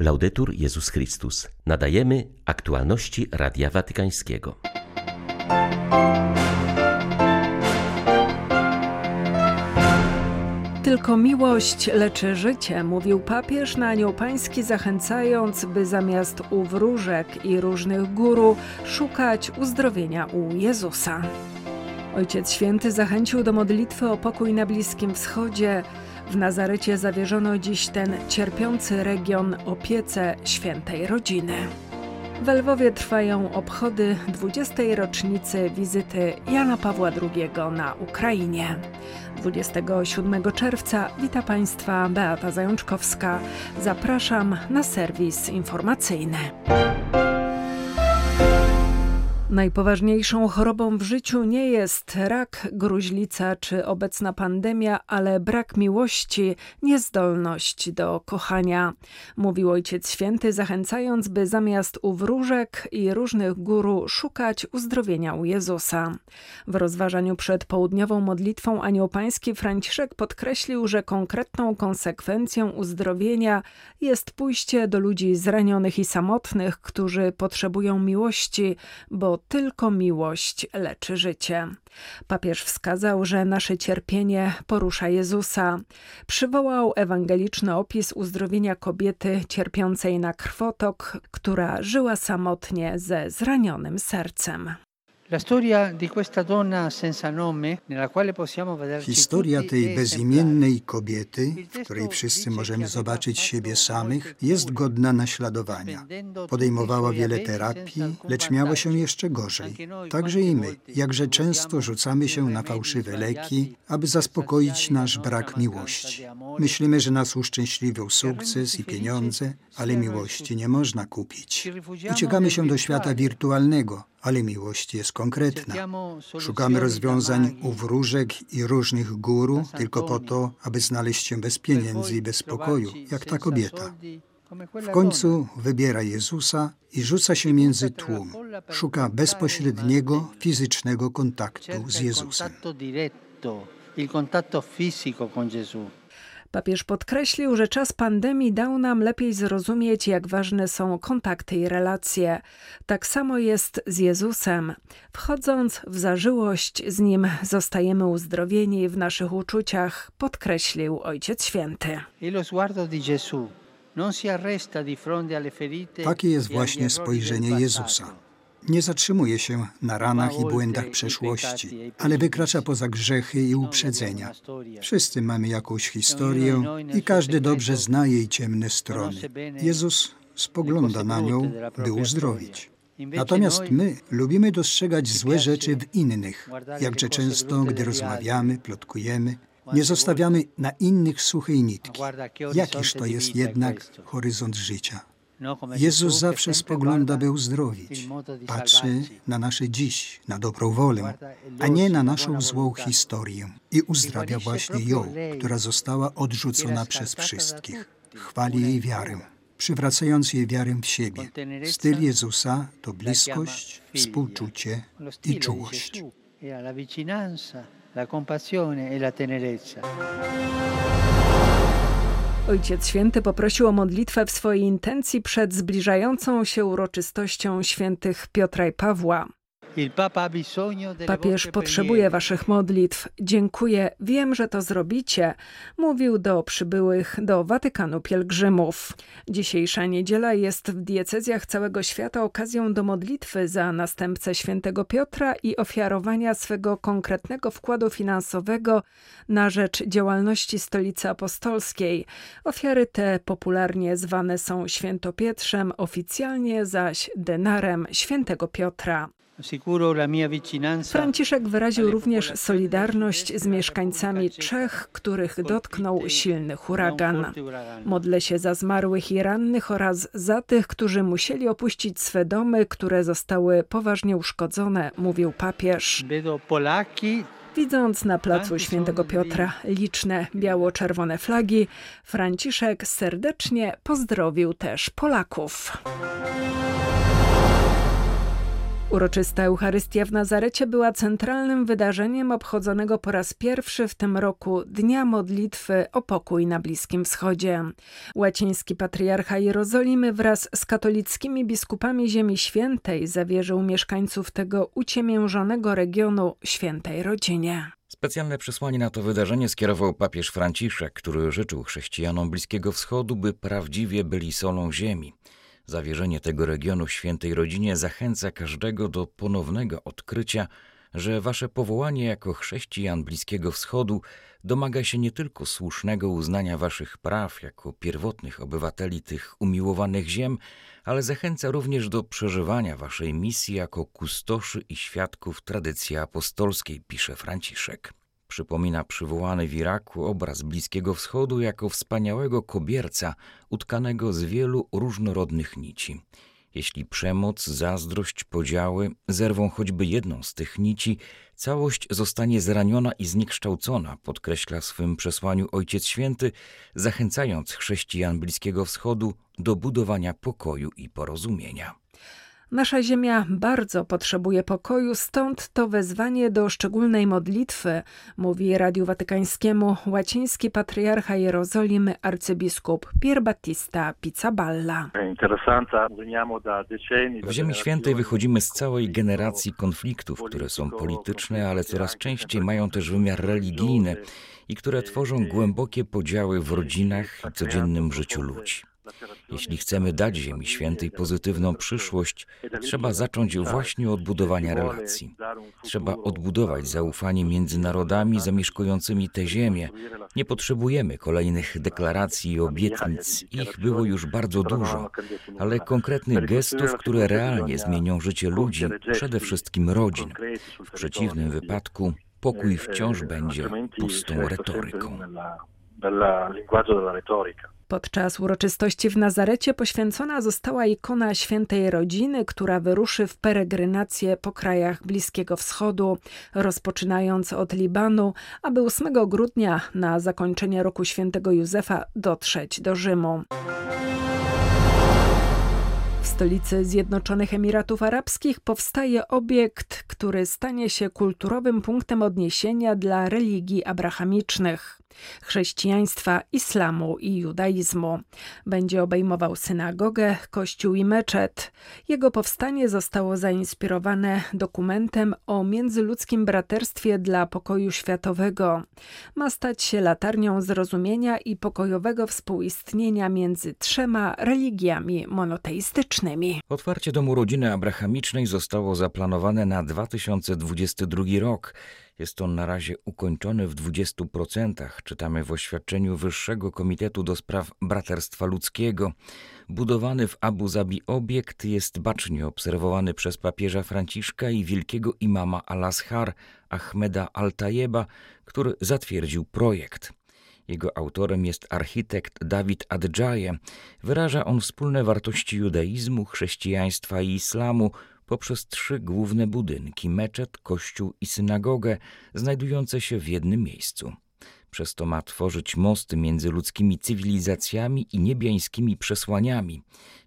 Laudetur Jezus Chrystus. Nadajemy aktualności Radia Watykańskiego. Tylko miłość leczy życie, mówił papież na anioł pański, zachęcając, by zamiast u wróżek i różnych guru szukać uzdrowienia u Jezusa. Ojciec Święty zachęcił do modlitwy o pokój na Bliskim Wschodzie. W Nazarecie zawierzono dziś ten cierpiący region opiece świętej rodziny. W Lwowie trwają obchody 20. rocznicy wizyty Jana Pawła II na Ukrainie. 27 czerwca wita Państwa Beata Zajączkowska. Zapraszam na serwis informacyjny. Najpoważniejszą chorobą w życiu nie jest rak, gruźlica czy obecna pandemia, ale brak miłości, niezdolność do kochania, mówił Ojciec Święty, zachęcając, by zamiast u wróżek i różnych guru szukać uzdrowienia u Jezusa. W rozważaniu przed południową modlitwą Anioł Pański Franciszek podkreślił, że konkretną konsekwencją uzdrowienia jest pójście do ludzi zranionych i samotnych, którzy potrzebują miłości, bo tylko miłość leczy życie. Papież wskazał, że nasze cierpienie porusza Jezusa. Przywołał ewangeliczny opis uzdrowienia kobiety cierpiącej na krwotok, która żyła samotnie ze zranionym sercem. Historia tej bezimiennej kobiety, w której wszyscy możemy zobaczyć siebie samych, jest godna naśladowania. Podejmowała wiele terapii, lecz miało się jeszcze gorzej. Także i my, jakże często rzucamy się na fałszywe leki, aby zaspokoić nasz brak miłości. Myślimy, że nas uszczęśliwią sukces i pieniądze, ale miłości nie można kupić. Uciekamy się do świata wirtualnego, ale miłość jest konkretna. Szukamy rozwiązań u wróżek i różnych guru tylko po to, aby znaleźć się bez pieniędzy i bez spokoju, jak ta kobieta. W końcu wybiera Jezusa i rzuca się między tłum. Szuka bezpośredniego, fizycznego kontaktu z Jezusem. Il contatto fisico con Gesù. Papież podkreślił, że czas pandemii dał nam lepiej zrozumieć, jak ważne są kontakty i relacje. Tak samo jest z Jezusem. Wchodząc w zażyłość z Nim, zostajemy uzdrowieni w naszych uczuciach, podkreślił Ojciec Święty. Takie jest właśnie spojrzenie Jezusa. Nie zatrzymuje się na ranach i błędach przeszłości, ale wykracza poza grzechy i uprzedzenia. Wszyscy mamy jakąś historię i każdy dobrze zna jej ciemne strony. Jezus spogląda na nią, by uzdrowić. Natomiast my lubimy dostrzegać złe rzeczy w innych, jakże często, gdy rozmawiamy, plotkujemy, nie zostawiamy na innych suchej nitki. Jakiż to jest jednak horyzont życia? Jezus zawsze spogląda, by uzdrowić. Patrzy na nasze dziś, na dobrą wolę, a nie na naszą złą historię. I uzdrawia właśnie ją, która została odrzucona przez wszystkich. Chwali jej wiarę, przywracając jej wiarę w siebie. Styl Jezusa to bliskość, współczucie i czułość. La compassione e la tenerezza. Ojciec Święty poprosił o modlitwę w swojej intencji przed zbliżającą się uroczystością świętych Piotra i Pawła. Papież potrzebuje waszych modlitw. Dziękuję, wiem, że to zrobicie, mówił do przybyłych do Watykanu pielgrzymów. Dzisiejsza niedziela jest w diecezjach całego świata okazją do modlitwy za następcę świętego Piotra i ofiarowania swego konkretnego wkładu finansowego na rzecz działalności Stolicy Apostolskiej. Ofiary te popularnie zwane są świętopietrzem, oficjalnie zaś denarem świętego Piotra. Franciszek wyraził również solidarność z mieszkańcami Czech, których dotknął silny huragan. Modlę się za zmarłych i rannych oraz za tych, którzy musieli opuścić swe domy, które zostały poważnie uszkodzone, mówił papież. Widząc na placu Świętego Piotra liczne biało-czerwone flagi, Franciszek serdecznie pozdrowił też Polaków. Uroczysta Eucharystia w Nazarecie była centralnym wydarzeniem obchodzonego po raz pierwszy w tym roku Dnia Modlitwy o pokój na Bliskim Wschodzie. Łaciński patriarcha Jerozolimy wraz z katolickimi biskupami Ziemi Świętej zawierzył mieszkańców tego uciemiężonego regionu świętej rodzinie. Specjalne przesłanie na to wydarzenie skierował papież Franciszek, który życzył chrześcijanom Bliskiego Wschodu, by prawdziwie byli solą ziemi. Zawierzenie tego regionu świętej rodzinie zachęca każdego do ponownego odkrycia, że wasze powołanie jako chrześcijan Bliskiego Wschodu domaga się nie tylko słusznego uznania waszych praw jako pierwotnych obywateli tych umiłowanych ziem, ale zachęca również do przeżywania waszej misji jako kustoszy i świadków tradycji apostolskiej, pisze Franciszek. Przypomina przywołany w Iraku obraz Bliskiego Wschodu jako wspaniałego kobierca utkanego z wielu różnorodnych nici. Jeśli przemoc, zazdrość, podziały zerwą choćby jedną z tych nici, całość zostanie zraniona i zniekształcona, podkreśla w swym przesłaniu Ojciec Święty, zachęcając chrześcijan Bliskiego Wschodu do budowania pokoju i porozumienia. Nasza Ziemia bardzo potrzebuje pokoju, stąd to wezwanie do szczególnej modlitwy, mówi Radiu Watykańskiemu łaciński patriarcha Jerozolimy arcybiskup Pier Battista Pizzaballa. W Ziemi Świętej wychodzimy z całej generacji konfliktów, które są polityczne, ale coraz częściej mają też wymiar religijny i które tworzą głębokie podziały w rodzinach i codziennym życiu ludzi. Jeśli chcemy dać Ziemi Świętej pozytywną przyszłość, trzeba zacząć właśnie od budowania relacji. Trzeba odbudować zaufanie między narodami zamieszkującymi tę ziemię. Nie potrzebujemy kolejnych deklaracji i obietnic, ich było już bardzo dużo, ale konkretnych gestów, które realnie zmienią życie ludzi, przede wszystkim rodzin. W przeciwnym wypadku pokój wciąż będzie pustą retoryką. Podczas uroczystości w Nazarecie poświęcona została ikona świętej rodziny, która wyruszy w peregrinację po krajach Bliskiego Wschodu, rozpoczynając od Libanu, aby 8 grudnia na zakończenie roku świętego Józefa dotrzeć do Rzymu. W stolicy Zjednoczonych Emiratów Arabskich powstaje obiekt, który stanie się kulturowym punktem odniesienia dla religii abrahamicznych chrześcijaństwa, islamu i judaizmu. Będzie obejmował synagogę, kościół i meczet. Jego powstanie zostało zainspirowane dokumentem o międzyludzkim braterstwie dla pokoju światowego. Ma stać się latarnią zrozumienia i pokojowego współistnienia między trzema religiami monoteistycznymi. Otwarcie Domu Rodziny Abrahamicznej zostało zaplanowane na 2022 rok. Jest on na razie ukończony w 20%, czytamy w oświadczeniu Wyższego Komitetu do Spraw Braterstwa Ludzkiego. Budowany w Abu Zabi obiekt jest bacznie obserwowany przez papieża Franciszka i wielkiego imama Al-Azhar Ahmeda Al-Tayeba, który zatwierdził projekt. Jego autorem jest architekt Dawid Adjaye. Wyraża on wspólne wartości judaizmu, chrześcijaństwa i islamu, poprzez trzy główne budynki meczet, kościół i synagogę znajdujące się w jednym miejscu. Przez to ma tworzyć mosty między ludzkimi cywilizacjami i niebiańskimi przesłaniami.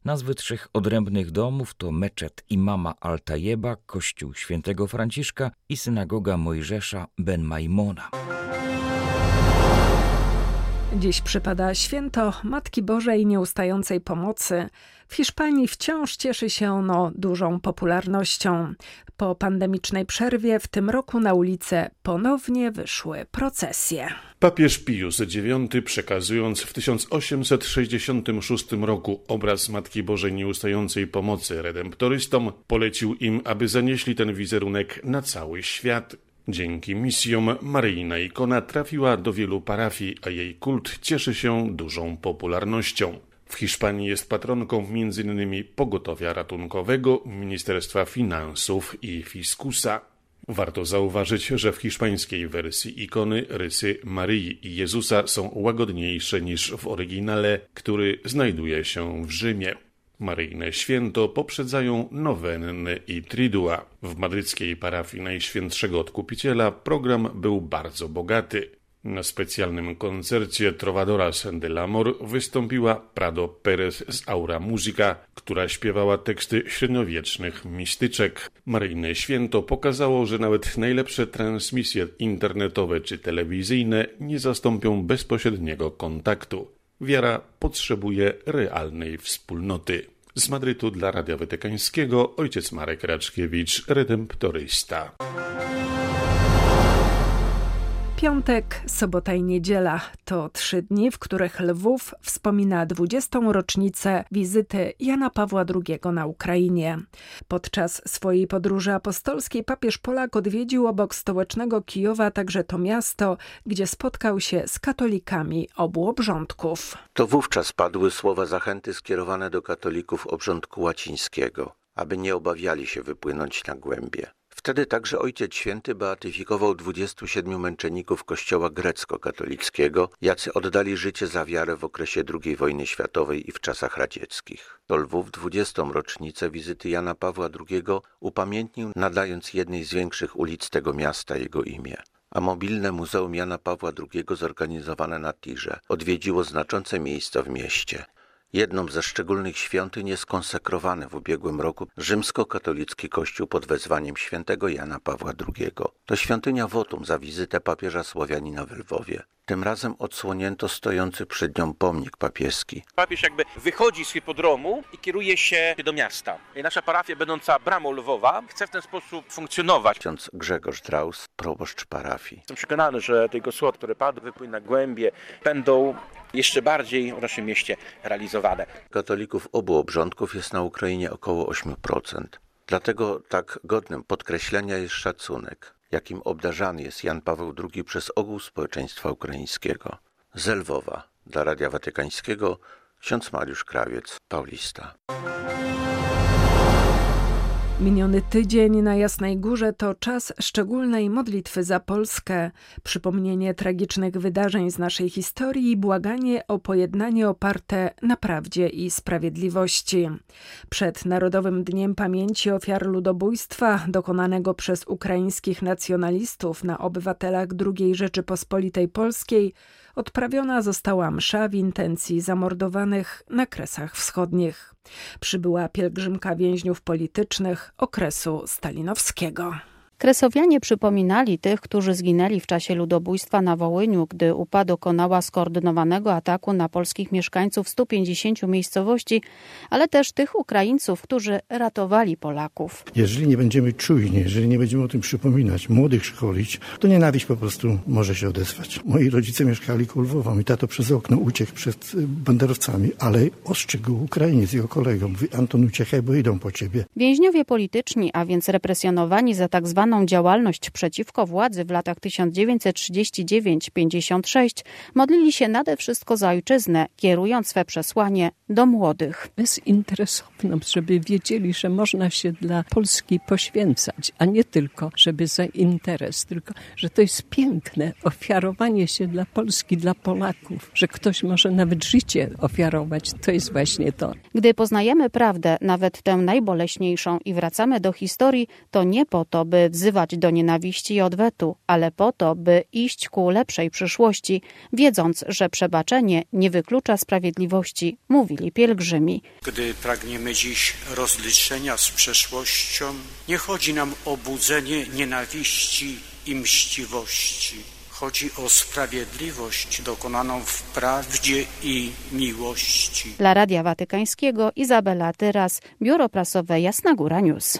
Nazwy trzech odrębnych domów to meczet imama Al-Tajeba, kościół świętego Franciszka i synagoga Mojżesza Ben Maimona. Dziś przypada święto Matki Bożej Nieustającej Pomocy. W Hiszpanii wciąż cieszy się ono dużą popularnością. Po pandemicznej przerwie w tym roku na ulicę ponownie wyszły procesje. Papież Pius IX, przekazując w 1866 roku obraz Matki Bożej Nieustającej Pomocy redemptorystom, polecił im, aby zanieśli ten wizerunek na cały świat. Dzięki misjom maryjna ikona trafiła do wielu parafii, a jej kult cieszy się dużą popularnością. W Hiszpanii jest patronką m.in. pogotowia ratunkowego, Ministerstwa Finansów i Fiskusa. Warto zauważyć, że w hiszpańskiej wersji ikony rysy Maryi i Jezusa są łagodniejsze niż w oryginale, który znajduje się w Rzymie. Maryjne święto poprzedzają nowenny i tridua. W madryckiej parafii Najświętszego Odkupiciela program był bardzo bogaty. Na specjalnym koncercie Trovadoras de l'Amor wystąpiła Prado Perez z Aura Musica, która śpiewała teksty średniowiecznych mistyczek. Maryjne święto pokazało, że nawet najlepsze transmisje internetowe czy telewizyjne nie zastąpią bezpośredniego kontaktu. Wiara potrzebuje realnej wspólnoty. Z Madrytu dla Radia Watykańskiego ojciec Marek Raczkiewicz, redemptorysta. Piątek, sobota i niedziela to trzy dni, w których Lwów wspomina 20. rocznicę wizyty Jana Pawła II na Ukrainie. Podczas swojej podróży apostolskiej papież Polak odwiedził obok stołecznego Kijowa także to miasto, gdzie spotkał się z katolikami obu obrządków. To wówczas padły słowa zachęty skierowane do katolików obrządku łacińskiego, aby nie obawiali się wypłynąć na głębie. Wtedy także Ojciec Święty beatyfikował 27 męczenników Kościoła grecko-katolickiego, jacy oddali życie za wiarę w okresie II wojny światowej i w czasach radzieckich. Do Lwów 20. rocznicę wizyty Jana Pawła II upamiętnił, nadając jednej z większych ulic tego miasta jego imię a mobilne Muzeum Jana Pawła II zorganizowane na Tirze odwiedziło znaczące miejsca w mieście. Jedną ze szczególnych świątyń jest konsekrowany w ubiegłym roku rzymskokatolicki kościół pod wezwaniem świętego Jana Pawła II. To świątynia wotum za wizytę papieża Słowianina w Lwowie. Tym razem odsłonięto stojący przed nią pomnik papieski. Papież jakby wychodzi z hipodromu i kieruje się do miasta. I nasza parafia, będąca bramą Lwowa, chce w ten sposób funkcjonować. Ksiądz Grzegorz Draus, proboszcz parafii. Jestem przekonany, że tego słod, które padł, wypłynie na głębie, będą jeszcze bardziej w naszym mieście realizowane. Katolików obu obrządków jest na Ukrainie około 8%. Dlatego tak godnym podkreślenia jest szacunek, jakim obdarzany jest Jan Paweł II przez ogół społeczeństwa ukraińskiego. Z Lwowa dla Radia Watykańskiego ksiądz Mariusz Krawiec, Paulista. Miniony tydzień na Jasnej Górze to czas szczególnej modlitwy za Polskę, przypomnienie tragicznych wydarzeń z naszej historii i błaganie o pojednanie oparte na prawdzie i sprawiedliwości. Przed Narodowym Dniem Pamięci Ofiar Ludobójstwa dokonanego przez ukraińskich nacjonalistów na obywatelach II Rzeczypospolitej Polskiej odprawiona została msza w intencji zamordowanych na Kresach Wschodnich. Przybyła pielgrzymka więźniów politycznych okresu stalinowskiego. Kresowianie przypominali tych, którzy zginęli w czasie ludobójstwa na Wołyniu, gdy UPA dokonała skoordynowanego ataku na polskich mieszkańców 150 miejscowości, ale też tych Ukraińców, którzy ratowali Polaków. Jeżeli nie będziemy czujni, jeżeli nie będziemy o tym przypominać, młodych szkolić, to nienawiść po prostu może się odezwać. Moi rodzice mieszkali ku Lwowa. Mi tato przez okno uciekł przed banderowcami, ale ostrzegł Ukrainiec jego kolegom. Mówi, Anton uciekaj, bo idą po ciebie. Więźniowie polityczni, a więc represjonowani za tak zwaną działalność przeciwko władzy w latach 1939-56 modlili się nade wszystko za ojczyznę, kierując swe przesłanie do młodych. Bezinteresowną, żeby wiedzieli, że można się dla Polski poświęcać, a nie tylko, żeby za interes, tylko, że to jest piękne ofiarowanie się dla Polski, dla Polaków, że ktoś może nawet życie ofiarować. To jest właśnie to. Gdy poznajemy prawdę, nawet tę najboleśniejszą i wracamy do historii, to nie po to, by wzywać do nienawiści i odwetu, ale po to, by iść ku lepszej przyszłości, wiedząc, że przebaczenie nie wyklucza sprawiedliwości, mówili pielgrzymi. Gdy pragniemy dziś rozliczenia z przeszłością, nie chodzi nam o budzenie nienawiści i mściwości. Chodzi o sprawiedliwość dokonaną w prawdzie i miłości. Dla Radia Watykańskiego Izabela Tyras, Biuro Prasowe Jasna Góra News.